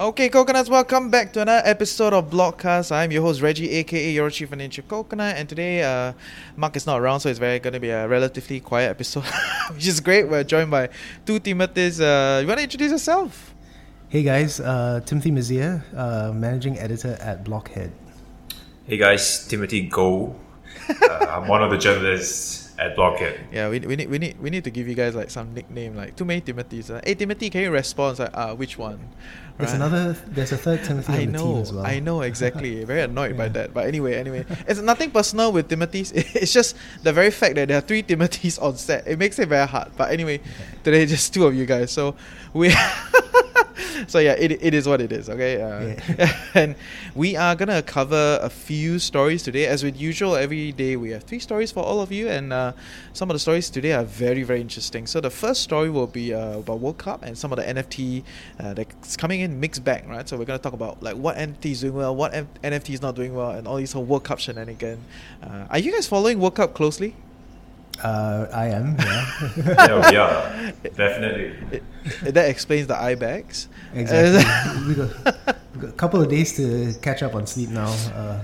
Okay, coconuts, welcome back to another episode of Blockcast. I'm your host Reggie, aka your chief financial coconut, and today uh, Mark is not around, so it's very going to be a relatively quiet episode, which is great. We're joined by two Timothys. Uh, you want to introduce yourself? Hey guys, uh, Timothy Mazier, uh, managing editor at Blockhead. Hey guys, Timothy Goh. Uh, I'm one of the journalists at Blockhead. Yeah, we, we need we need we need to give you guys like some nickname, like too many Timothys. Uh, hey Timothy, can you respond? It's like, uh, which one? There's Right. another, there's a third Timothy I on the know, team as well. I know exactly. Very annoyed by that. But anyway, anyway, it's nothing personal with Timothy's. It's just the very fact that there are three Timothys on set. It makes it very hard. But anyway, today just two of you guys. So we. So yeah, it, it is what it is. Okay, uh, and we are gonna cover a few stories today. As with usual, every day we have three stories for all of you, and uh, some of the stories today are very very interesting. So the first story will be uh, about World Cup and some of the NFT uh, that's coming in mixed bag, right? So we're gonna talk about like what NFT is doing well, what N- NFT is not doing well, and all these whole World Cup shenanigans. Uh, are you guys following World Cup closely? Uh, I am, yeah. yeah, we are. Definitely. That explains the eye bags. exactly. we, got, we got a couple of days to catch up on sleep now uh,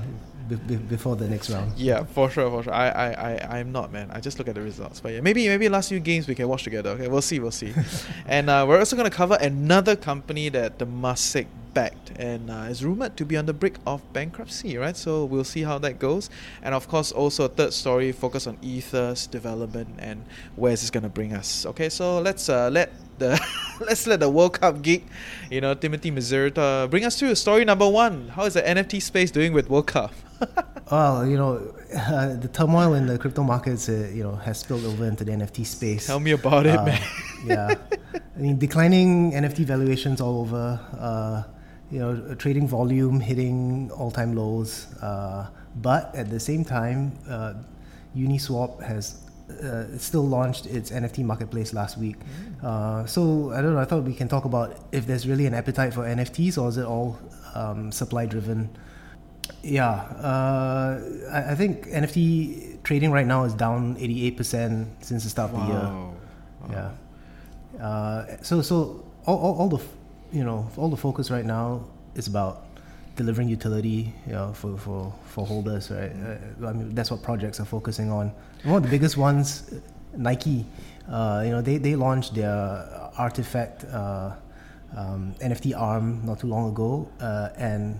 be- be- before the next round. Yeah, for sure, for sure. I, I, I, I'm not, man. I just look at the results. But yeah, maybe, maybe last few games we can watch together. Okay, we'll see, we'll see. and uh, we're also gonna cover another company that the Temasek backed and uh, is rumored to be on the brink of bankruptcy. Right, so we'll see how that goes. And of course, also a third story focused on Ether's development and where is this gonna bring us. Okay, so let's uh, let the let's let the World Cup geek, you know, Timothy Mazurta, bring us to story number one. How is the NFT space doing with World Cup? Well, you know, uh, the turmoil in the crypto markets, uh, you know, has spilled over into the NFT space. Tell me about it, Uh, man. yeah, I mean, declining NFT valuations all over. Uh, you know, trading volume hitting all-time lows. Uh, but at the same time, uh, Uniswap has uh, still launched its NFT marketplace last week. Uh, so I don't know. I thought we can talk about if there's really an appetite for NFTs or is it all um, supply-driven. Yeah, uh, I, I think NFT trading right now is down 88% since the start of the year. Wow. Yeah. Uh, so so all, all, all the you know all the focus right now is about delivering utility you know for for, for holders right? Uh, I mean that's what projects are focusing on. One of the biggest ones Nike uh, you know they, they launched their artifact uh, um, NFT arm not too long ago uh, and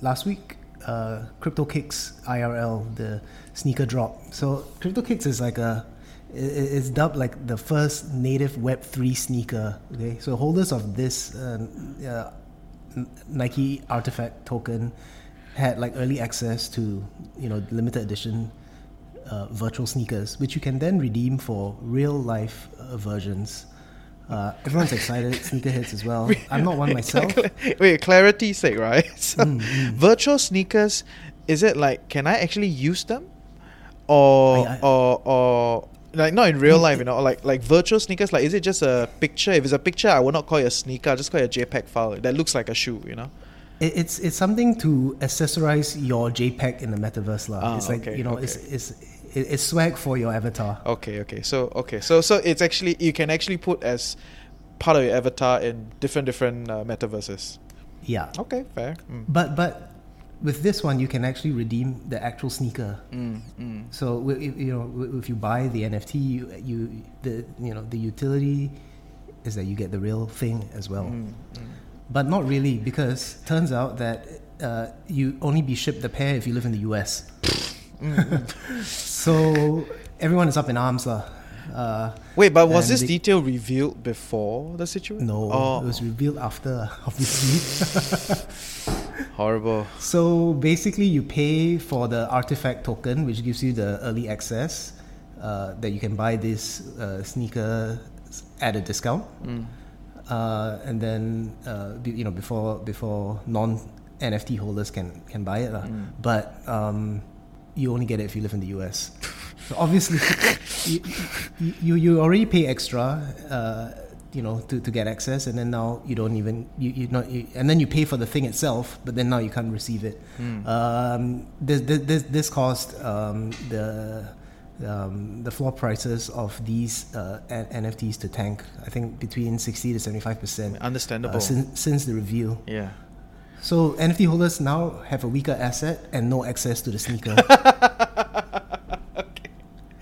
last week uh, CryptoKicks IRL the sneaker drop. So CryptoKicks is like a it's dubbed like the first native Web3 sneaker. Okay, so holders of this uh, uh, Nike Artifact token had like early access to you know limited edition uh, virtual sneakers, which you can then redeem for real life uh, versions. Uh, everyone's excited. Sneakerheads as well. I'm not one myself. Wait, clarity's sake, right? So, Mm, mm. virtual sneakers, is it like can I actually use them, or I- I- or or like not in real life, you know, like like virtual sneakers? Like, is it just a picture? If it's a picture, I will not call it a sneaker. I'll just call it a JPEG file that looks like a shoe. You know? It, it's it's something to accessorize your JPEG in the metaverse, lah. Ah, it's like okay, you know, it's okay. it's it- it's swag for your avatar. Okay, okay. So okay, so so it's actually you can actually put as part of your avatar in different different uh, metaverses. Yeah. Okay, fair. Mm. But but with this one, you can actually redeem the actual sneaker. Mm, mm. So if, you know, if you buy the NFT, you, you the you know the utility is that you get the real thing as well. Mm, mm. But not really, because turns out that uh, you only be shipped the pair if you live in the US. Mm, mm. So everyone is up in arms, lah. Uh, Wait, but was this the- detail revealed before the situation? no, Oh, it was revealed after, obviously. horrible. So basically, you pay for the artifact token, which gives you the early access uh, that you can buy this uh, sneaker at a discount, Mm. uh, and then uh, be, you know before before non NFT holders can can buy it. Mm. But um, you only get it if you live in the US. So obviously, you, you you already pay extra. Uh, you know, to, to get access, and then now you don't even you you not you, and then you pay for the thing itself, but then now you can't receive it. Mm. Um, this, this this caused um, the um, the floor prices of these uh, NFTs to tank. I think between sixty to seventy five percent Understandable. since since the reveal. yeah. So NFT holders now have a weaker asset and no access to the sneaker.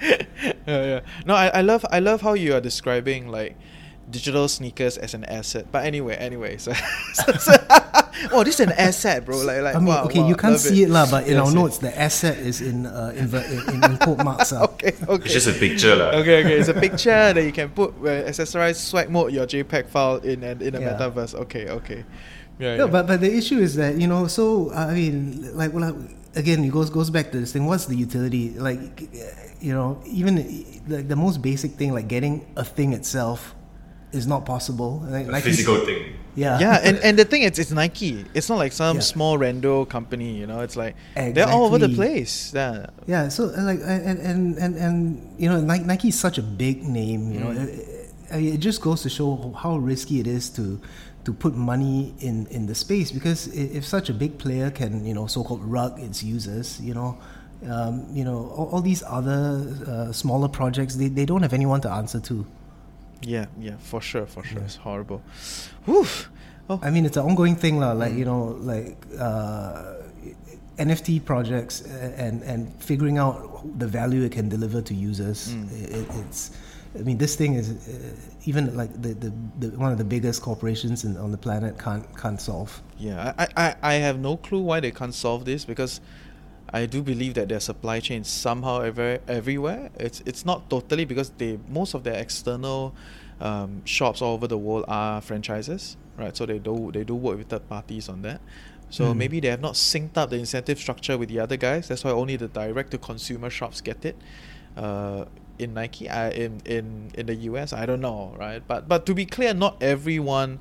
yeah, yeah. No, I, I love I love how you are describing like digital sneakers as an asset. But anyway, anyway, so, so- so- oh, this is an asset, bro. Like, like I mean, wow, okay, wow, you can't see it, lah, but in Yes, our yes. notes, the asset is in uh, inver- in, in, in quote marks. ah. Okay, okay. It's just a picture, lah. Okay, okay. It's a picture that you can put uh, accessorize swag mode your JPEG file in and in a Yeah. metaverse. Okay, okay. Yeah, No, yeah. but but the issue is that you know, so I mean, like, well, again, it goes goes back to this thing. What's the utility? Like, you know, even like the most basic thing, like getting a thing itself, is not possible. Like, A like physical thing. yeah, yeah, and, and the thing is, it's Nike. It's not like some Yeah. small rando company. You know, it's like they're all over the place. Yeah, Yeah, so uh, like and and and, and you know Nike, Nike is such a big name. You know, Mm. it, it just goes to show how risky it is to to put money in in the space because if such a big player can you know so-called rug its users, you know. Um, you know all, all these other uh, smaller projects they, they don't have anyone to answer to yeah, yeah. For sure, for sure. It's horrible. Woof. Oh, I mean, it's an ongoing thing, lah. Like you know, like uh, NFT projects and and figuring out the value it can deliver to users. Mm. It, it's, I mean, this thing is uh, even like the, the, the one of the biggest corporations in, on the planet can't can't solve. Yeah, I, I, I have no clue why they can't solve this because I do believe that their supply chain is somehow ever, everywhere. It's it's not totally because they most of their external um, shops all over the world are franchises, right? So they do they do work with third parties on that. So Hmm. maybe they have not synced up the incentive structure with the other guys. That's why only the direct to consumer shops get it. Uh, in Nike, uh, in in in the US, I don't know, right? But but to be clear, not everyone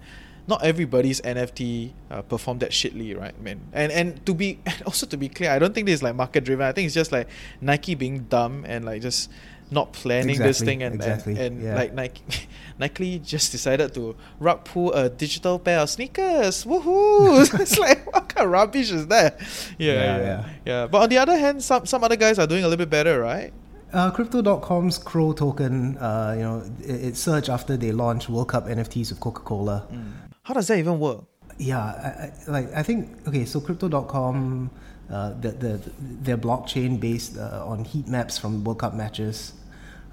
not everybody's NFT uh, performed that shitly, right, man? And and to be and also to be clear, I don't think this is like market driven. I think it's just like Nike being dumb and like just not planning this thing and exactly, and, and yeah. like Nike Nike just decided to rug pull a digital pair of sneakers. Woohoo! it's like what kind of rubbish is that? Yeah, Yeah, yeah, yeah. yeah. But on the other hand, some some other guys are doing a little bit better, right? Uh, Crypto.com's CRO token, uh, you know, it, it surged after they launched World Cup NFTs with Coca Cola. How does that even work? Yeah, I, I, like I think okay. So crypto.com, uh, the, the their blockchain based uh, on heat maps from World Cup matches.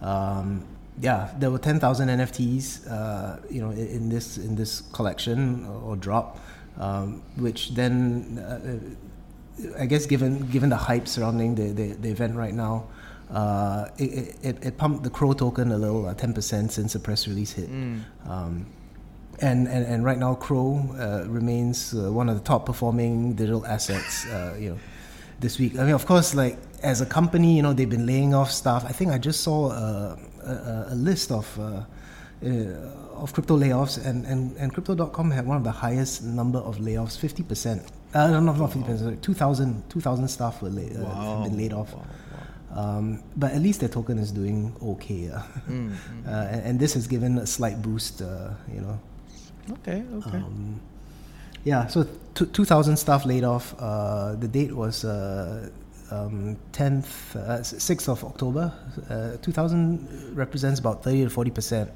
Um, yeah, there were ten thousand NFTs, uh, you know, in, in this in this collection or drop, um, which then, uh, I guess, given given the hype surrounding the the, the event right now. Uh, it, it, it pumped the CRO token a little, uh, ten percent since the press release hit. Um, and, and and right now CRO uh, remains uh, one of the top performing digital assets uh, you know this week. I mean of course like as a company you know they've been laying off staff. I think I just saw a, a, a list of uh, uh, of crypto layoffs. And, and, and crypto.com had one of the highest number of layoffs 50% uh, no, not, 50% sorry, 2,000 2,000 staff were lay, uh, have been laid off. Wow, wow. um, but at least their token is doing okay uh. Mm, uh, and, and this has given a slight boost uh, you know Okay, okay. um, yeah, so t- 2,000 staff laid off. Uh, the date was uh, um, 10th, uh, 6th of October. Uh, 2,000 represents about 30 to 40 percent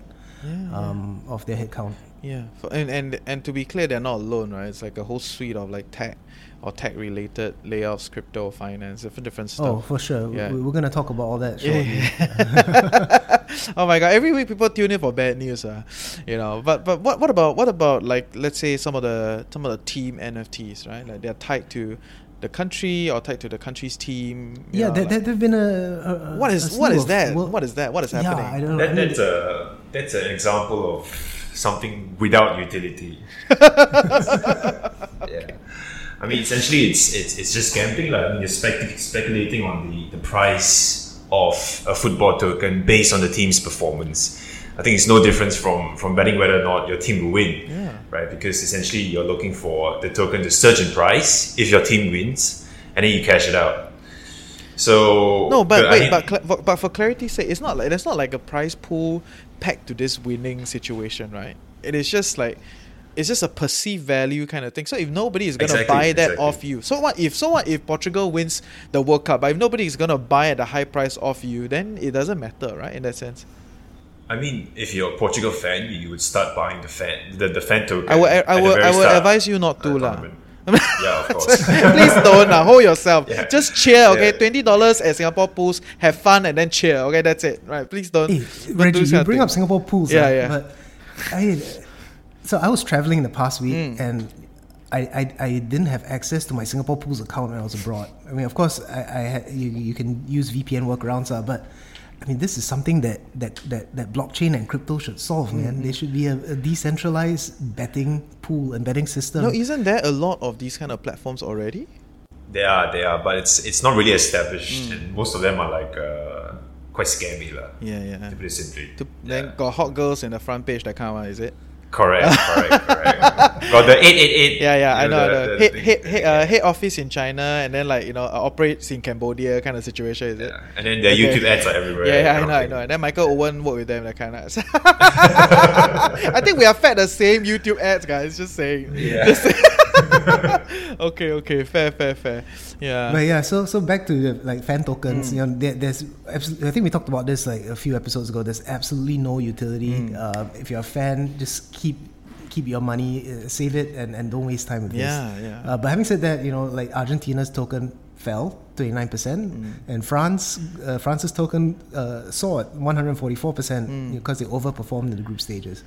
yeah, yeah. um, of their headcount. Yeah, for, and and and to be clear, they're not alone, right? It's like a whole suite of like tech or tech related layoffs, crypto, finance, different different stuff. Oh, for sure. Yeah. We, we're going to talk about all that Yeah, shortly. yeah. oh my god! Every week people tune in for bad news, uh, you know. But but what what about what about like let's say some of the some of the team NFTs, right? Like they're tied to the country or tied to the country's team. Yeah, know, there, like- there, there've been a, a- a what a is what slew is of that? world- What is that? What is Yeah, happening? I don't know. I That, mean, that's a that's an example of something without utility. yeah. I mean, essentially, it's it's, it's just gambling. Like, I mean, you're spec- speculating on the, the price of a football token based on the team's performance. I think it's no difference from, from betting whether or not your team will win, Yeah. right? Because essentially, you're looking for the token to surge in price if your team wins, and then you cash it out. So No, but I wait, mean- but cl- but, but for clarity's sake, it's not like there's not like a prize pool packed to this winning situation, right? It is just like it's just a perceived value kind of thing. So if nobody is gonna Exactly, buy that exactly. off you, so what if so what if Portugal wins the World Cup, but if nobody is gonna buy at a high price off you, then it doesn't matter, right? In that sense, I mean, if you're a Portugal fan, you would start buying the fan the, the fan token. I would I would I would advise you not to lah. Tournament. yeah, of course. Please don't now. Hold yourself. Yeah. Just cheer, okay? Yeah. Twenty dollars at Singapore pools. Have fun and then cheer. Okay, that's it. Right? Please don't. Hey, don't do Reggie, this you bring up Singapore pools. Yeah, ah, yeah. But I, so I was traveling in the past week Mm. and I, I, I didn't have access to my Singapore pools account when I was abroad. I mean, of course, I, I had, you, you can use VPN workarounds, uh, but I mean, this is something that, that, that, that blockchain and crypto should solve, man. Mm-hmm. There should be a, a decentralized betting pool and betting system. No, isn't there a lot of these kind of platforms already? They are, they are, but it's it's not really established, Mm. and most of them are like uh, quite scammy, lah. Yeah, yeah. To put it simply. To, Yeah. Then got hot girls in the front page, that kind of one, is it? Correct, correct, correct. Got the eight eight eight. Yeah, yeah, I know. I know. The, the head, head, head, uh, head office in China, and then like you know uh, operates in Cambodia, kind of situation, is it? Yeah. And then their Okay. YouTube ads are everywhere. Yeah, yeah, I know, I know. And then Michael Owen worked with them, that kind of. I think we are fed the same YouTube ads, guys. Just saying. Yeah. Just saying. okay, okay, fair, fair, fair. Yeah. But yeah, so so back to the, like fan tokens. Mm. You know, there, there's abs- I think we talked about this like a few episodes ago. There's absolutely no utility. Mm. Uh, if you're a fan, just keep keep your money, uh, save it, and, and don't waste time with Yeah, this. yeah. Uh, but having said that, you know, like Argentina's token fell 29 percent, Mm. and France uh, France's token uh, soared 144 percent Mm. because they overperformed in the group stages.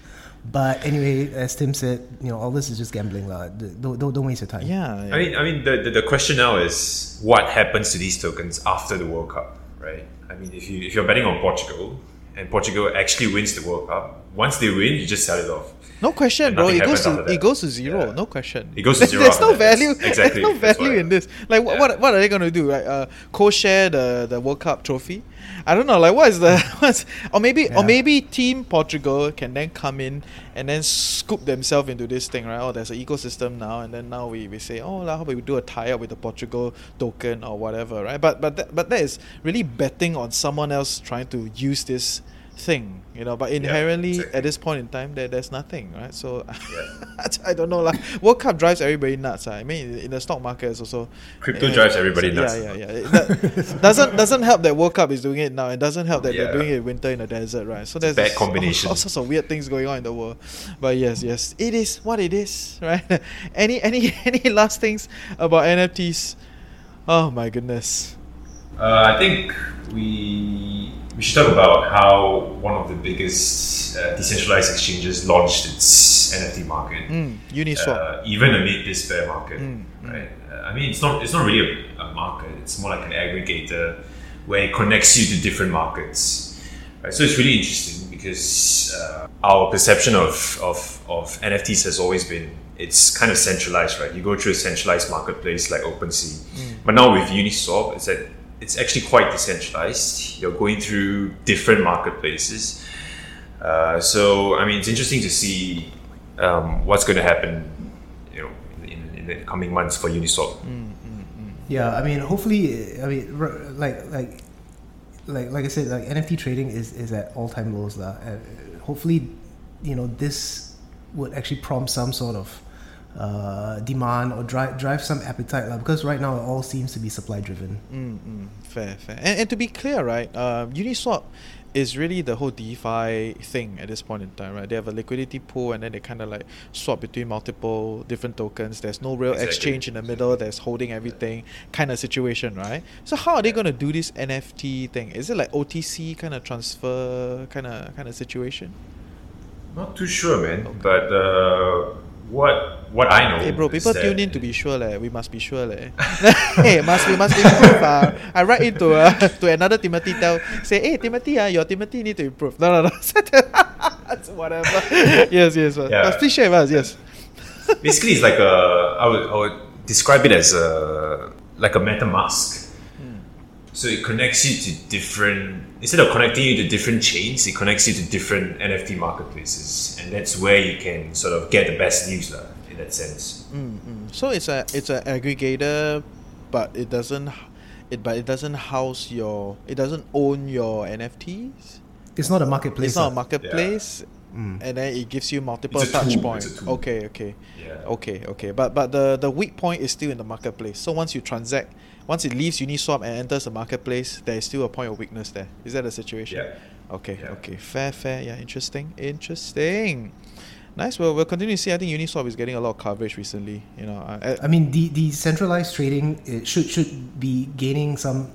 But anyway, as Tim said, you know, all this is just gambling, lah. Don't, don't don't waste your time. yeah, yeah. I mean, I mean, the, the, the question now is what happens to these tokens after the World Cup, right? I mean, if you if you're betting on Portugal and Portugal actually wins the World Cup, once they win, you just sell it off. No question, bro. It goes to it goes to zero. Yeah. No question. It goes to zero There's no value. exactly- There's no value in this. Like, what, Yeah. what what are they gonna do? Right? Uh, co-share the the World Cup trophy. I don't know. Like, what is the what's or maybe or maybe Team Portugal can then come in and then scoop themselves into this thing, right? Oh, there's an ecosystem now, and then now we, we say, oh, how about we do a tie up with the Portugal token or whatever, right? But but that, but that is really betting on someone else trying to use this thing, you know. But inherently, exactly. at this point in time, there there's nothing, right? So Yeah. I don't know, like World Cup drives everybody nuts. ah. I mean, in- the stock market, it's also Crypto drives everybody nuts. Yeah, yeah, yeah. Do- doesn't doesn't help that World Cup is doing it now. It doesn't help that Yeah. they're doing it in winter in the desert, right? So there's bad just all- combination. All, sorts of weird things going on in the world. But yes, yes, it is what it is, right? any any any last things about NFTs? Oh my goodness. Uh, I think we we should talk about how one of the biggest uh, decentralized exchanges launched its NFT market. Mm, Uniswap. uh, even amid this bear market, Mm, right? Uh, I mean, it's not it's not really a, a market. It's more like an aggregator where it connects you to different markets. Right? So it's really interesting because uh, our perception of, of of NFTs has always been it's kind of centralized, right? You go through a centralized marketplace like OpenSea, but now with Uniswap, it's that it's actually quite decentralized. You're going through different marketplaces. Uh, so I mean, it's interesting to see um, what's going to happen, you know, in, in the coming months for Uniswap. Yeah, I mean, hopefully, I mean, like like like like I said, like NFT trading is is at all time lows, lah. Uh, hopefully, you know, this would actually prompt some sort of uh, demand or drive drive some appetite, lah. Because right now it all seems to be supply driven. Mm, mm, fair, fair. And, and to be clear, right, um, Uniswap is really the whole DeFi thing at this point in time, right? They have a liquidity pool and then they kind of like swap between multiple different tokens. There's no real Exactly. exchange in the middle that's holding everything kind of situation, right? So how are they going to do this NFT thing? Is it like OTC kind of transfer kind of kind of situation? Not too sure, man. But uh, what what I know, Hey bro, people tune in to be sure leh. We must be sure leh. hey, must we must improve ah. I write into uh, to another Timothy tell say, hey Timothy ah, your Timothy need to improve. No no no. Whatever. yes yes. but- Yeah. but please share with us. Yes. Basically, it's like a I would I would describe it as a like a MetaMask. So it connects you to different instead of connecting you to different chains, it connects you to different NFT marketplaces, and that's where you can sort of get the best news lah, in that sense. Mm, mm. So it's a it's an aggregator, but it doesn't it but it doesn't house your it doesn't own your NFTs. It's not a marketplace. It's not a lah. marketplace. Mm. and then it gives you multiple touch points. it's a tool. Okay, okay, Yeah. okay, okay. But but the the weak point is still in the marketplace. So once you transact, once it leaves Uniswap and enters the marketplace, there is still a point of weakness there. Is that the situation? Yeah. Okay, Yeah. okay, fair, fair. Yeah, interesting, interesting. Nice. Well, we'll continue to see. I think Uniswap is getting a lot of coverage recently. You know, I, I mean, the the centralized trading it should should be gaining some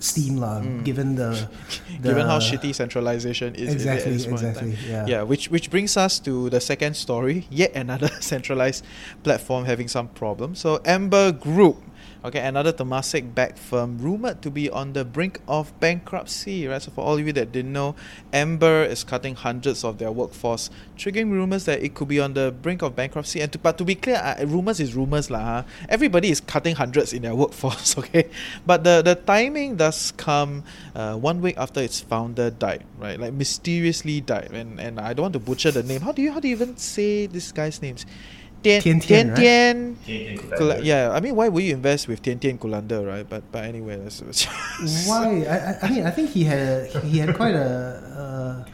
steam, lah. Mm. Given the, the given how shitty centralization is. is Exactly, at this point in exactly. Yeah. Yeah, which which brings us to the second story. Yet another centralized platform having some problems. So Amber Group, okay, another Temasek-backed firm rumored to be on the brink of bankruptcy. Right. So for all of you that didn't know, Amber is cutting hundreds of their workforce, triggering rumors that it could be on the brink of bankruptcy. And to, but to be clear, uh, rumors is rumors, lah. Huh? Everybody is cutting hundreds in their workforce. Okay, but the the timing does come uh, one week after its founder died. Right, like mysteriously died. And and I don't want to butcher the name. How do you how do you even say this guy's names? Tian Tian Tian Tian, right? Tian. Tian Tian Kula- yeah, I mean, why would you invest with Tian Tian Kullander, right? But but anyway, that's, Why? I, I- I mean, I think he had he had quite a. Uh,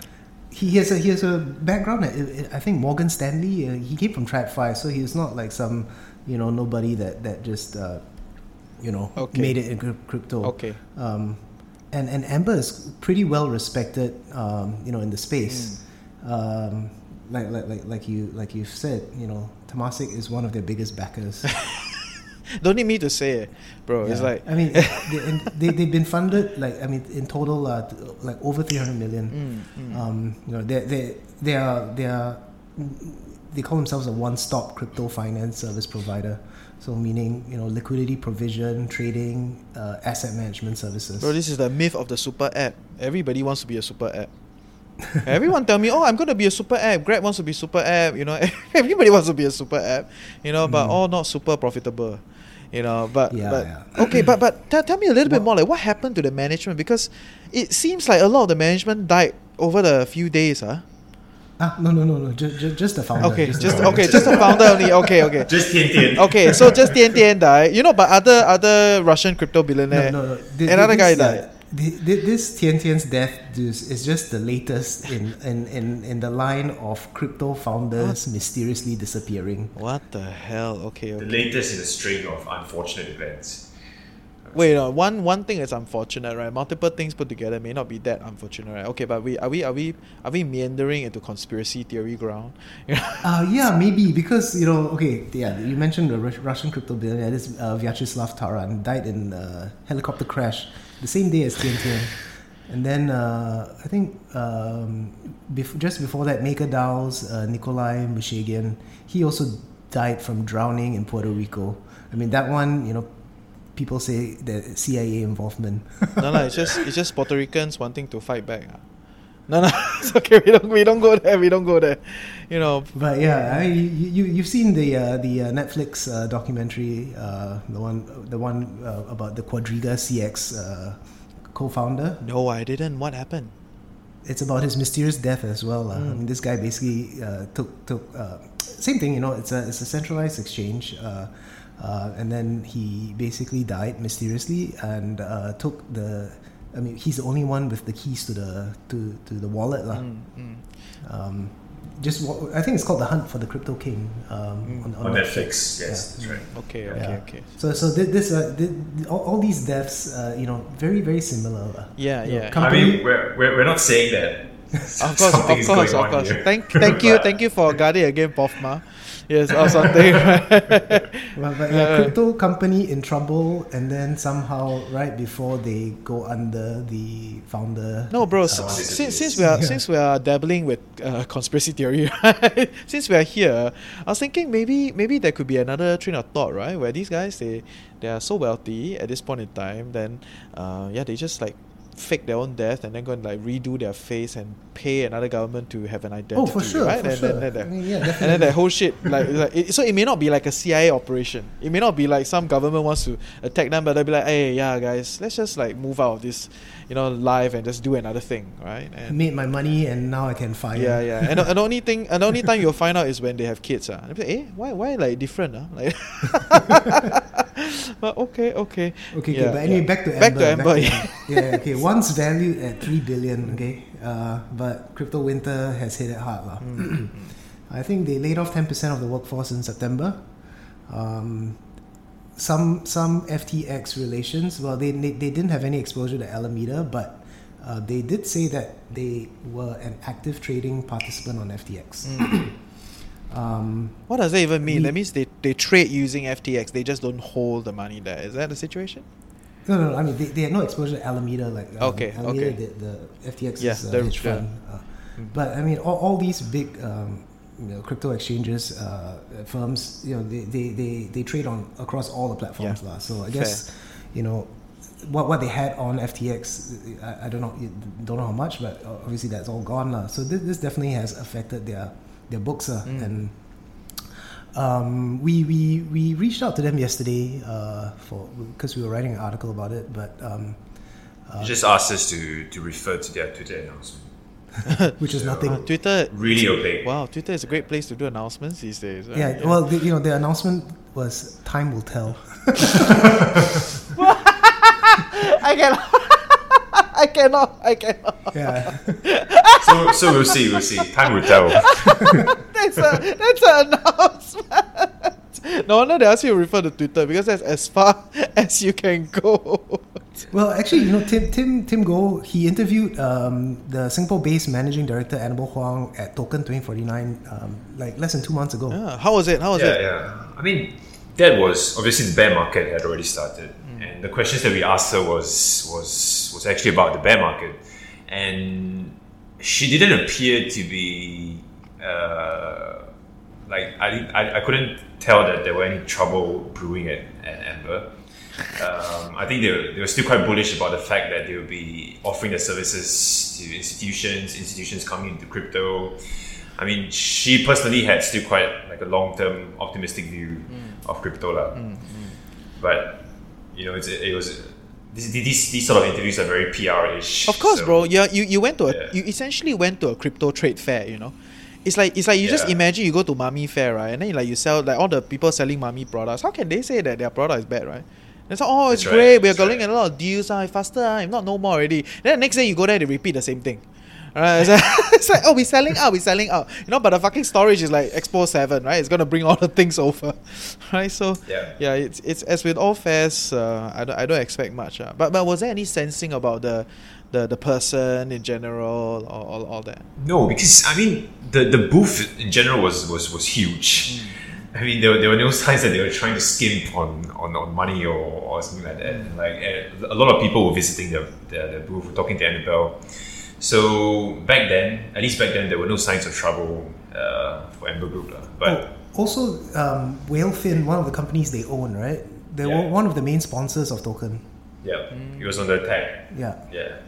he has a he has a background. At, I think Morgan Stanley. Uh, he came from TradFi, so he's not like some you know nobody that that just uh, you know Okay. made it in crypto. Okay. Um, and and Amber is pretty well respected. Um, you know, in the space. Hmm. Um, like, like like like you like you've said, you know, Temasek is one of their biggest backers. Don't need me to say it, bro. It's like I mean, they, they they've been funded like I mean in total uh, like over three hundred million. Mm, mm. Um, you know, they they they are they are they call themselves a one-stop crypto finance service provider. So meaning you know liquidity provision, trading, uh, asset management services. Bro, this is the myth of the super app. Everybody wants to be a super app. Everyone tell me, oh, I'm going to be a super app. Grab wants to be super app. You know, everybody wants to be a super app. You know, but Mm. all not super profitable. You know, but Yeah, but yeah. okay, but but tell, tell me a little bit more. Like, what happened to the management? Because it seems like a lot of the management died over the few days, huh? ah, no, no, no, no, just just, just the founder. Okay, the just founder. okay, just the founder only. Okay, okay. Just Tian Tian. Okay, so just Tian Tian died. You know, but other other Russian crypto billionaire. No, no, no. Th- Another this, guy died. thi- thi- this Tian Tian's death is, is just the latest in, in, in, in the line of crypto founders mysteriously disappearing. What the hell? Okay, The latest in a string of unfortunate events. Wait, no, one one thing is unfortunate, right? Multiple things put together may not be that unfortunate, right? Okay, but we are we are we are we meandering into conspiracy theory ground? Uh, yeah, maybe because you know, okay, yeah, you mentioned the Russian crypto billionaire, this uh, Vyacheslav Taran died in a helicopter crash the same day as Tian Tian, and then uh, I think um, bef- just before that, MakerDAO's uh, Nikolai Mushegian, he also died from drowning in Puerto Rico. I mean, that one, you know, people say the CIA involvement. no, no, it's just it's just Puerto Ricans wanting to fight back. No, no, it's okay. We don't we don't go there. We don't go there. You know. But yeah, I mean, you, you you've seen the uh, the uh, Netflix uh, documentary, uh, the one the one uh, about the Quadriga CX uh, co-founder. No, I didn't. What happened? It's about his mysterious death as well. Uh, I Mm. mean, this guy basically uh, took took uh, same thing. You know, it's a it's a centralized exchange. Uh, uh, and then he basically died mysteriously and uh, took the. I mean, he's the only one with the keys to the to, to the wallet, lah. Mm, mm. Um, just I think it's called the Hunt for the Crypto King um, Mm. on, On Netflix, yes, that's right. Okay, okay, Yeah. okay. So so this uh, thi- all, all these deaths, uh, you know, very very similar. uh, Yeah, you know, yeah. I mean, we're, we're, we're not saying that. Of course, of course, of course. here. Thank, thank you, thank you for guarding again, Pofma. Yes, or something. right? Well, but yeah, Uh, crypto company in trouble, and then somehow right before they go under, the founder. No, bro. uh, s- s- since, since we are Yeah. since we are dabbling with uh, conspiracy theory, right? since we are here, I was thinking maybe maybe there could be another train of thought, right? Where these guys they they are so wealthy at this point in time, then uh, yeah, they just like fake their own death and then go and like redo their face and pay another government to have an identity. Oh, for sure, right? for and, sure. Then, then, that- I mean, yeah, and then that whole shit like, like it, so it may not be like a CIA operation. It may not be like some government wants to attack them, but they'll be like, hey, yeah, guys, let's just like move out of this, you know, life and just do another thing, right? And made my money, and now I can fire. yeah, yeah. And, the- and the only thing, and the only time you'll find out is when they have kids. Uh. eh, why, why like different? Ah, like. but okay, okay. Okay, Yeah, okay, but anyway, yeah. back to Amber. Back to Amber, yeah. yeah, okay. Once valued at three billion, okay, uh, but crypto winter has hit it hard. lah. I think they laid off 10% of the workforce in September. Um, some some FTX relations, well, they, they, they didn't have any exposure to Alameda, but uh, they did say that they were an active trading participant on FTX. um, What does that even mean? We- that means they, they trade using FTX. They just don't hold the money there. Is that the situation? No, no, no, I mean they, they had no exposure to Alameda like um, Okay, Alameda, okay. The, the FTX Yeah, the- hedge fund. Uh, but I mean, all, all these big um, you know, crypto exchanges uh, firms, you know, they, they, they, they trade on across all the platforms, Yeah. lah. So I guess you know what what they had on FTX, I, I don't know, don't know how much, but obviously that's all gone, lah. So this, this definitely has affected their their books, uh, Mm. and um, we, we we reached out to them yesterday uh, for because we were writing an article about it, but um, You just asked us to, to refer to their Twitter announcement. which is nothing. Uh, Twitter. Really opaque. Wow, Twitter is a great place to do announcements these days. right? yeah, well, the, you know, the announcement was time will tell. I cannot. I cannot. I cannot. Yeah, So, so we'll see, we'll see. Time will tell. That's a that's an announcement. No wonder they ask you to refer to Twitter because that's as far as you can go. well, actually, you know, Tim Tim Tim Goh he interviewed um, the Singapore-based managing director Annabelle Huang at Token 2049 um, like less than two months ago. Yeah, how was it? How was Yeah, it? yeah. I mean, that was obviously the bear market had already started, and the questions that we asked her was was was actually about the bear market, and she didn't appear to be uh, like I, didn't- I I couldn't tell that there were any trouble brewing at, at Amber. Um, I think they were, they were still quite bullish about the fact that they will be offering their services to institutions, institutions coming into crypto. I mean, she personally had still quite like a long term optimistic view of crypto, lah. But you know, it's, it was these, these these sort of interviews are very PR ish. Of course, bro. Yeah, you, you went to a Yeah. you essentially went to a crypto trade fair. You know, it's like it's like you just imagine you go to mummy fair, right? And then you, like you sell like all the people selling mummy products. How can they say that their product is bad, right? It's like, oh, it's That's right, great. We're that's getting right. a lot of deals. Ah, faster. Ah, if not, no more already. Then the next day you go there, they repeat the same thing. Right? It's like, it's like, oh, we're selling out, we're selling out. You know, but the fucking storage is like Expo Seven, right? It's gonna bring all the things over, right? So Yeah. yeah, it's it's as with all fairs, uh, I, don't, I don't expect much. Uh. But but was there any sensing about the the, the person in general or all, all that? No, because I mean the, the booth in general was was, was huge. I mean there, were- there were no signs that they were trying to skimp on, on, on money or, or something like that. Like eh, a lot of people were visiting the, the, the booth, were talking to Annabelle. So back then, at least back then, there were no signs of trouble uh, for Amber Group, lah. But Oh, also, um, Whalefin, one of the companies they own, right? They Yeah. were one of the main sponsors of Token. yeah, it was on the tag. Yeah, Yeah.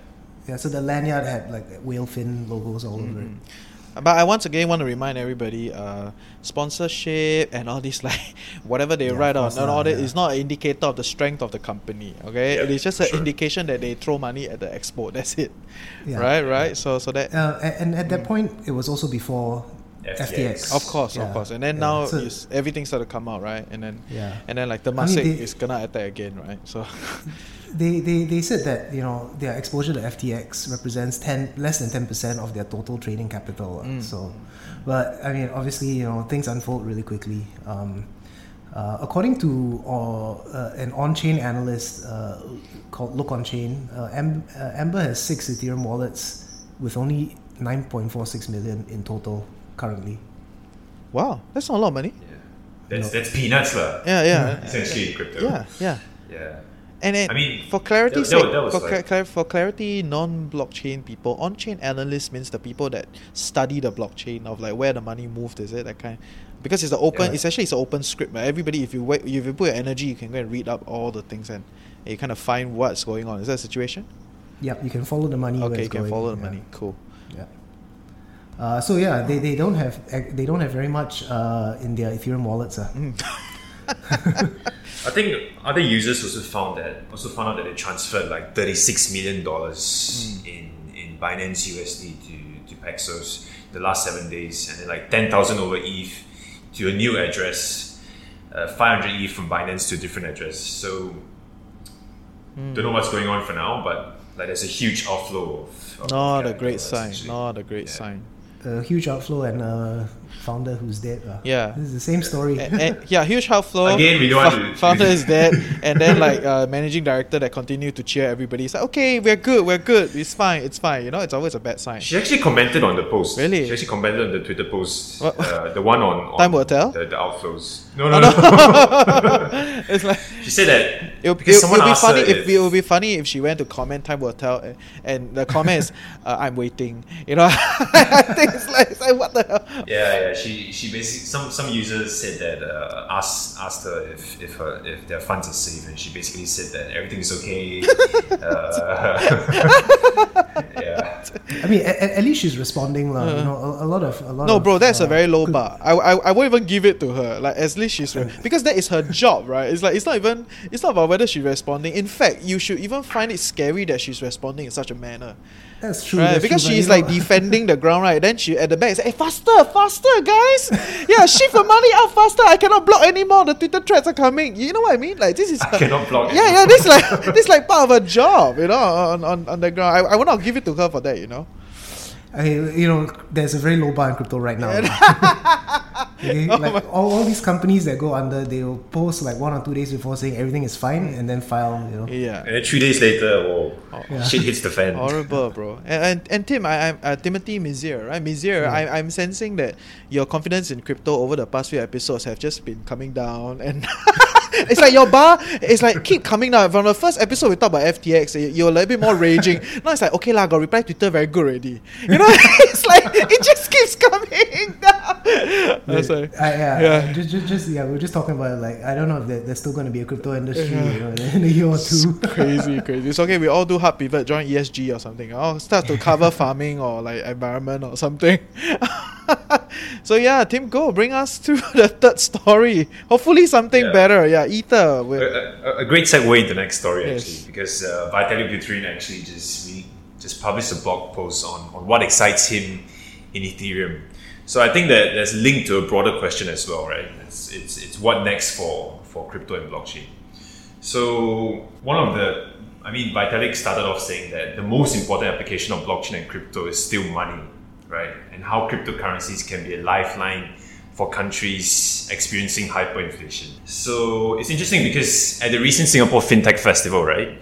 yeah. So the lanyard had like Whalefin logos all over it. But I once again want to remind everybody, uh, sponsorship and all this like whatever they Yeah, write on course and all that yeah. is not an indicator of the strength of the company. Okay, Yeah, it is just an sure. indication that they throw money at the expo. That's it. Yeah. Right, right. So so that Uh, a- and at that point, it was also before FTX. FTX. Of course, Yeah. of course. And then Yeah. now So- is everything started to come out, right? And then Yeah. and then like the I mean, is gonna attack again, right? So They, they, they said that you know their exposure to FTX represents ten less than ten percent of their total trading capital. Mm. So, but I mean, obviously, you know things unfold really quickly. Um, uh, according to uh, uh, an on-chain analyst uh, called Lookonchain, uh, Am- uh, Amber has six Ethereum wallets with only nine point four six million in total currently. wow, that's not a lot of money. Yeah. That's, that's peanuts, lah. Yeah, yeah, Essentially, crypto. yeah, yeah. Yeah. And it, I mean, for clarity's that- that sake, was- that for, like- cla- clar- for clarity, non-blockchain people, on-chain analysts means the people that study the blockchain of like where the money moved. Is it that kind? Because it's the open. Yeah. Essentially, it's an open script. Right? Everybody, if you wait, if you put your energy, you can go and read up all the things and you kind of find what's going on. Is that a situation? Yep, you can follow the money. where Okay, you can going, follow the yeah. money. Cool. Yeah. Uh, so yeah, they, they don't have they don't have very much uh, in their Ethereum wallets. Uh. I think other users also found that also found out that they transferred like thirty six million dollars hmm. in in Binance USD to to Paxos the last seven days, and then like ten thousand over ETH to a new address, uh, five hundred ETH from Binance to a different address. So hmm. don't know what's going on for now, but like there's a huge outflow of, of Not a capital, great sign. Not a great sign. A huge outflow and a founder who's dead. uh. Yeah. This is the same story. And- and- yeah, huge outflow. Again, we don't want to- Founder is dead, and then like uh, managing director that continue to cheer everybody. It's like, okay, we're good, we're good. It's fine, it's fine. You know, it's always a bad sign. She actually commented on the post. Really? She actually commented on the Twitter post. Uh, the one on, on Time will tell? The, the outflows. No, no, no. it's like she said that it'll, because it'll, it'll be funny her if, it would be funny if she went to comment. Time will tell, and, and the comment is, uh, "I'm waiting." You know, I think it's like, it's like what the hell. Yeah, yeah. She she basically some some users said that uh, asked asked her if if her, if their funds are safe, and she basically said that everything is okay. uh, yeah, I mean, at, at least she's responding. lah. you know, a, a lot of a lot Uh. No, of, bro, that's a uh, very low good- bar. I, I, I won't even give it to her. Like, at least she's re- because that is her job, right? It's like it's not even it's not about whether she's responding. In fact, you should even find it scary that she's responding in such a manner, That's true. right? that's Because true, but, she's you know, like defending the ground, right? Then she at the back is like, "Hey, faster, faster, guys! Yeah, shift the money out faster. I cannot block anymore. The Twitter threads are coming. You know what I mean? Like this is I her- cannot block. yeah, yeah. This like this like part of her job, you know, on on, on the ground. I, I will not give it to her for that, you know. I, you know, there's a very low bar in crypto right now. okay? Oh like all, all these companies that go under, they'll post like one or two days before saying everything is fine, and then file. You know, Yeah. And then three days later, whoa, Yeah. shit hits the fan. Horrible, bro. And and, and Tim, I, I'm uh, Timothy Mizier, right? Mizier, Yeah. I, I'm sensing that your confidence in crypto over the past few episodes have just been coming down, and it's like your bar, it's like keep coming down. From the first episode we talked about FTX, you- you're a little bit more raging. now it's like okay lah, got reply Twitter very good already. You know, it's like it just keeps coming down. That's like, I, yeah, Yeah. Just, just, just, yeah, we are just talking about like I don't know if there, there's still going to be a crypto industry, Yeah. you know, in a year or two. crazy, crazy. It's okay. We all do hard pivot, join ESG or something. I'll start to cover farming or like environment or something. so yeah, Tim, go bring us to the third story. Hopefully something Yeah. better. Yeah, Ether. A, With, a, a great segue into the next story Yes. actually, because uh, Vitalik Buterin actually just really just published a blog post on, on what excites him in Ethereum. So I think that there's a link to a broader question as well, right? It's it's, it's what next for for crypto and blockchain. So one of the, I mean, Vitalik started off saying that the most important application of blockchain and crypto is still money, right? And how cryptocurrencies can be a lifeline for countries experiencing hyperinflation. So it's interesting because at the recent Singapore FinTech Festival, right,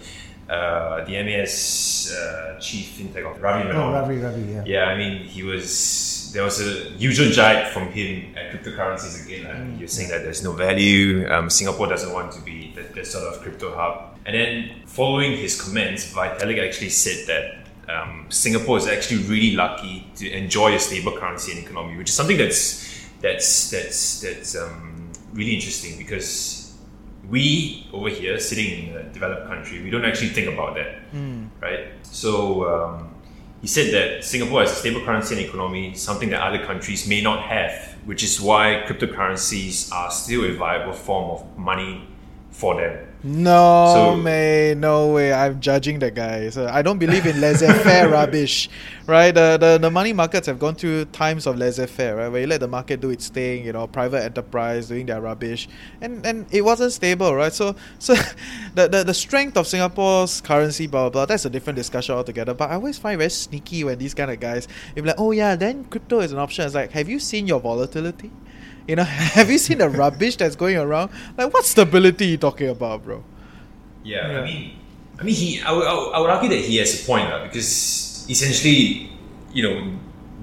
uh, the MAS uh, chief FinTech of Ravi Oh, Ravi, Ravi, yeah. yeah, I mean, he was. There was a usual jibe from him at cryptocurrencies again. Like, he was saying that there's no value. Um, Singapore doesn't want to be the, the sort of crypto hub. And then, following his comments, Vitalik actually said that um, Singapore is actually really lucky to enjoy a stable currency and economy, which is something that's that's that's that's um, really interesting because we over here sitting in a developed country, we don't actually think about that, right? So um, he said that Singapore has a stable currency and economy, something that other countries may not have, which is why cryptocurrencies are still a viable form of money for them. No, So- man, no way. I'm judging the guy. So I don't believe in laissez-faire rubbish, right? The, the the money markets have gone through times of laissez-faire, right? Where you let the market do its thing, you know, private enterprise doing their rubbish, and and it wasn't stable, right? So so the the, the strength of Singapore's currency, blah, blah blah. That's a different discussion altogether. But I always find it very sneaky when these kind of guys, if like, oh yeah, then crypto is an option. It's like, have you seen your volatility? You know, have you seen the rubbish that's going around? Like, what stability you talking about, bro? Yeah, Yeah. I mean, I mean, he. I would, I would- I would argue that he has a point, uh, because essentially, you know,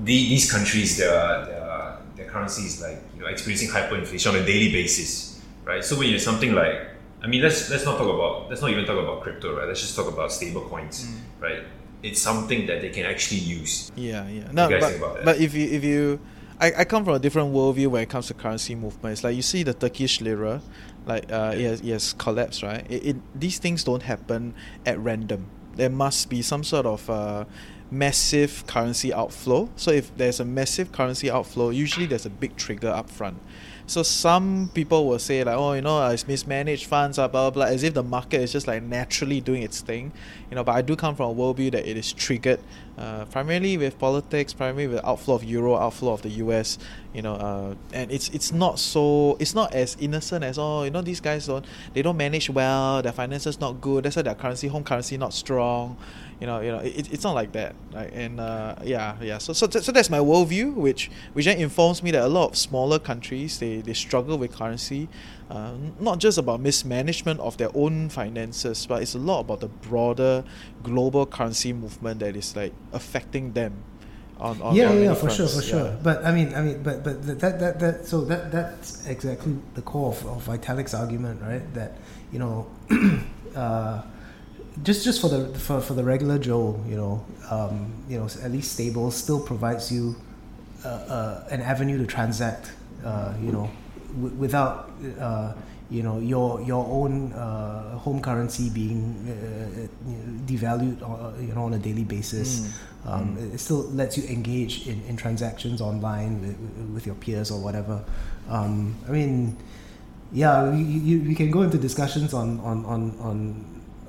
the, these countries, their, their their currency is like you know experiencing hyperinflation on a daily basis, right? So when you're something like, I mean, let's let's not talk about let's not even talk about crypto, right? Let's just talk about stable coins, Mm. right? It's something that they can actually use. Yeah, yeah. No, guys but, think about that? but if you if you, I, I come from a different worldview when it comes to currency movements. Like you see the Turkish lira, like uh, it has, it has collapsed, right? It, it these things don't happen at random. There must be some sort of uh, massive currency outflow. So if there's a massive currency outflow, usually there's a big trigger up front. So some people will say like, oh, you know, uh, it's mismanaged funds, uh, blah, blah blah, as if the market is just like naturally doing its thing, you know. But I do come from a worldview that it is triggered uh, primarily with politics, primarily with outflow of euro, outflow of the US, you know, uh, and it's it's not so it's not as innocent as oh you know these guys don't they don't manage well, their finances not good, that's why their currency home currency not strong, you know you know it, it's not like that right? And uh, yeah yeah so, so so that's my worldview which which then informs me that a lot of smaller countries they, they struggle with currency uh, not just about mismanagement of their own finances but it's a lot about the broader global currency movement that is like affecting them on, on yeah, yeah, yeah, for sure, for Yeah. sure. But I mean, I mean, but but th- that that that so that that's exactly the core of, of Vitalik's argument, right? That you know, uh, just just for the for, for the regular Joe, you know, um, you know, at least stable still provides you uh, uh, an avenue to transact, uh, you know, w- without. Uh, you know your your own uh, home currency being uh, devalued uh, you know on a daily basis Mm. um, it- it still lets you engage in, in transactions online with, with your peers or whatever um, I mean yeah you, you, you can go into discussions on on on, on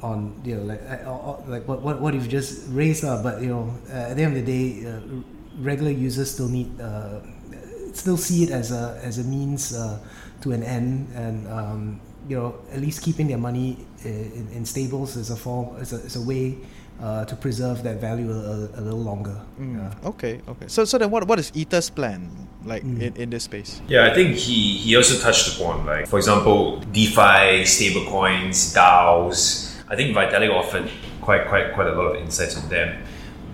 on you know like uh, uh, like what, what, what you've just raised uh, but you know uh, at the end of the day uh, regular users still need uh, still see it as a as a means uh, to an end and um, you know at least keeping their money in, in stables is a form is a, is a way uh, to preserve that value a, a, a little longer Mm, yeah. Okay, okay. So, so then, what what is Ether's plan like Mm. in, in this space? Yeah, I think he, he also touched upon like for example DeFi, stablecoins, DAOs. I think Vitalik offered quite quite quite a lot of insights on them.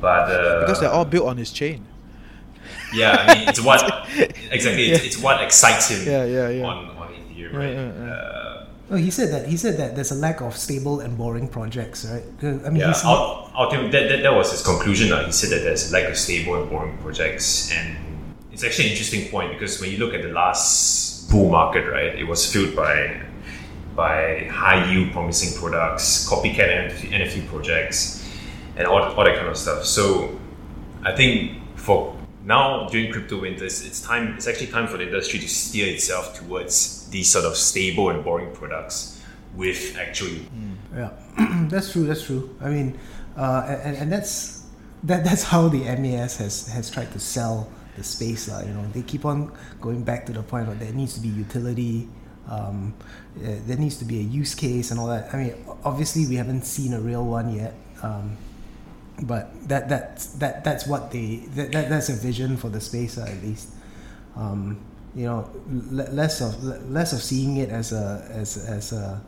But uh, Because they're all built on his chain. Yeah, I mean it's what exactly it's, it's what excites him Yeah, yeah, yeah. on on Ethereum, Yeah, right? yeah, yeah. Uh, Oh, he said that he said that there's a lack of stable and boring projects, right? I mean, yeah, he's, ul- ultimately, that, that, that was his conclusion. Uh. He said that there's a lack of stable and boring projects. And it's actually an interesting point because when you look at the last bull market, right, it was filled by by high yield promising products, copycat NFT, NFT projects, and all, all that kind of stuff. So I think for now during crypto winters, it's time. It's actually time for the industry to steer itself towards these sort of stable and boring products with actually Yeah, that's true. That's true. I mean, uh, and, and that's that that's how the MAS has has tried to sell the space. Uh, you know, they keep on going back to the point of there needs to be utility. Um, uh, there needs to be a use case and all that. I mean, obviously we haven't seen a real one yet. Um, but that that's that that's what the that, that that's a vision for the space uh, at least. Um, you know, l- less of l- less of seeing it as a as as a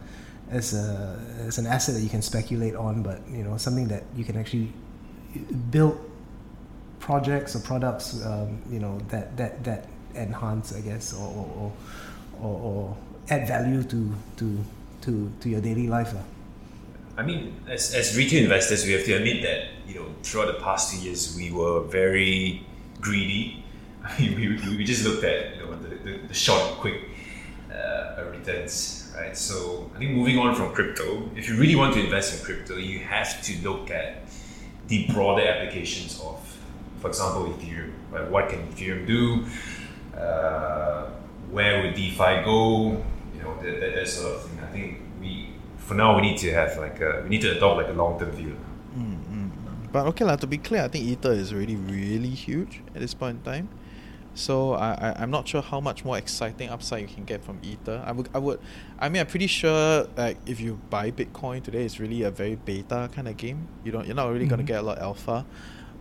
as a as an asset that you can speculate on, but you know something that you can actually build projects or products, um, you know that that that enhance, I guess, or or, or, or, or add value to to to to your daily life. Uh. I mean, as, as retail investors, we have to admit that you know throughout the past two years we were very greedy. I mean, we, we, just looked at you know the, the, the short, quick uh, returns, right? So I think moving on from crypto, if you really want to invest in crypto, you have to look at the broader applications of, for example, Ethereum. Right? What can Ethereum do? Uh, where would DeFi go? You know, that, that, that sort of thing. I think for now, we need to have like a, we need to adopt like a long term view. Mm, mm, mm. But okay, lah. to be clear, I think Ether is already really huge at this point in time. So I, I I'm not sure how much more exciting upside you can get from Ether. I would I would I mean I'm pretty sure like if you buy Bitcoin today, it's really a very beta kind of game. You don't you're not really gonna Mhm. get a lot of alpha.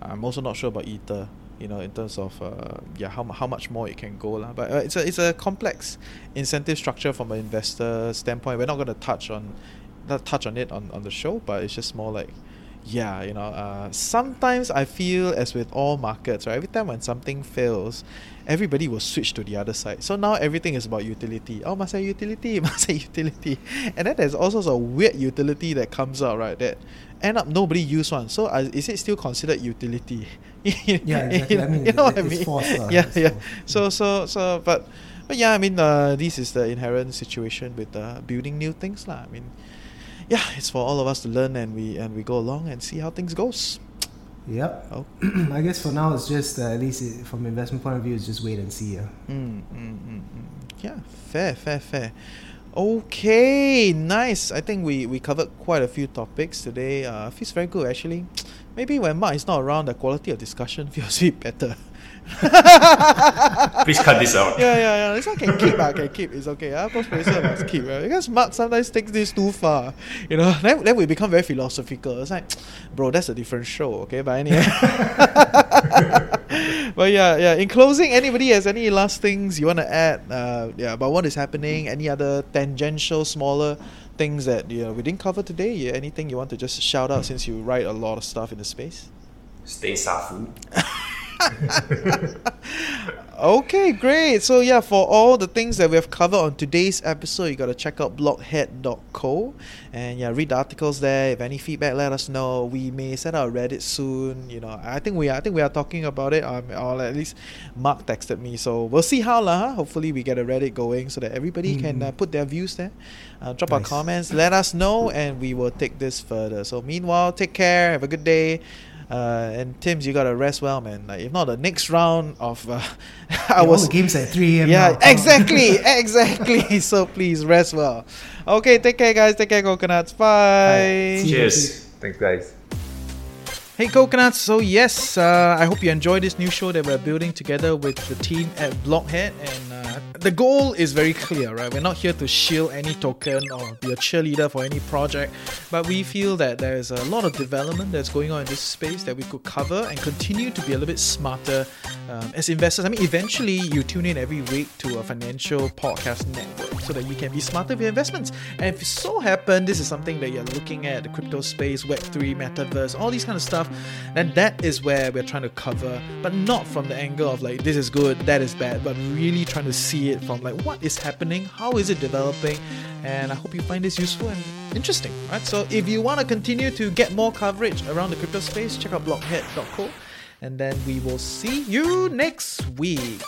I'm also not sure about Ether. You know, in terms of uh, yeah, how, how much more it can go lah. But uh, it's a it's a complex incentive structure from an investor standpoint. We're not going to touch on not touch on it on, on the show, but it's just more like yeah, you know, uh, sometimes I feel as with all markets, right? Every time when something fails, everybody will switch to the other side. So now everything is about utility. Oh, must have utility, must have utility. And then there's all sorts of weird utility that comes out, right? That end up nobody use one. So uh, is it still considered utility? Yeah, exactly. I mean, you know it- what I mean? forced, uh, yeah, yeah. So, so, so, but, but yeah, I mean, uh, this is the inherent situation with uh, building new things, lah. I mean, yeah, it's for all of us to learn and we and we go along and see how things goes. Yep. Oh. I guess for now it's just uh, at least it, from investment point of view, it's just wait and see. Uh. Mm, mm, mm, mm. Yeah, fair, fair, fair. Okay, nice. I think we, we covered quite a few topics today. Uh, feels very good actually. maybe when Mark is not around, the quality of discussion feels a bit better. Please cut this out. yeah, yeah, yeah. This one can keep, I can keep. It's okay. Uh, post producer must keep. Right? Because Mark sometimes takes this too far. You know, then, then we become very philosophical. It's like, bro, that's a different show. Okay, but anyway. but yeah, yeah. In closing, anybody has any last things you want to add? Uh, yeah, about what is happening? Any other tangential, smaller things that you know, we didn't cover today? Yeah, anything you want to just shout out since you write a lot of stuff in the space? Stay safu. Okay, great. So yeah, for all the things that we have covered on today's episode, you gotta check out blockhead.co and yeah, read the articles there. If any feedback, let us know. We may set out Reddit soon. You know, I think we are, I think we are talking about it. Um, or at least Mark texted me, so we'll see how lah. huh? Hopefully, we get a Reddit going so that everybody can Mhm. uh, put their views there. Uh, drop our comments, let us know, and we will take this further. So meanwhile, take care. Have a good day. Uh, and Tim's, you gotta rest well, man. Like, if not, the next round of uh, I Yeah, all was the games at 3 a.m. yeah, now. Exactly, exactly. So please rest well. Okay, take care, guys. Take care, coconuts. Bye. See you. Cheers. Thanks, guys. Hey, coconuts. So yes, uh, I hope you enjoy this new show that we're building together with the team at Blockhead. And uh, the goal is very clear, right? We're not here to shield any token or be a cheerleader for any project, but we feel that there's a lot of development that's going on in this space that we could cover and continue to be a little bit smarter um, as investors. I mean, eventually you tune in every week to a financial podcast network so that you can be smarter with your investments. And if it so happen this is something that you're looking at, the crypto space, Web3, Metaverse, all these kind of stuff, then that is where we're trying to cover, but not from the angle of like this is good, that is bad, but really trying to see it from like what is happening, how is it developing, and I hope you find this useful and interesting, right? So if you want to continue to get more coverage around the crypto space, check out blockhead.co and then we will see you next week.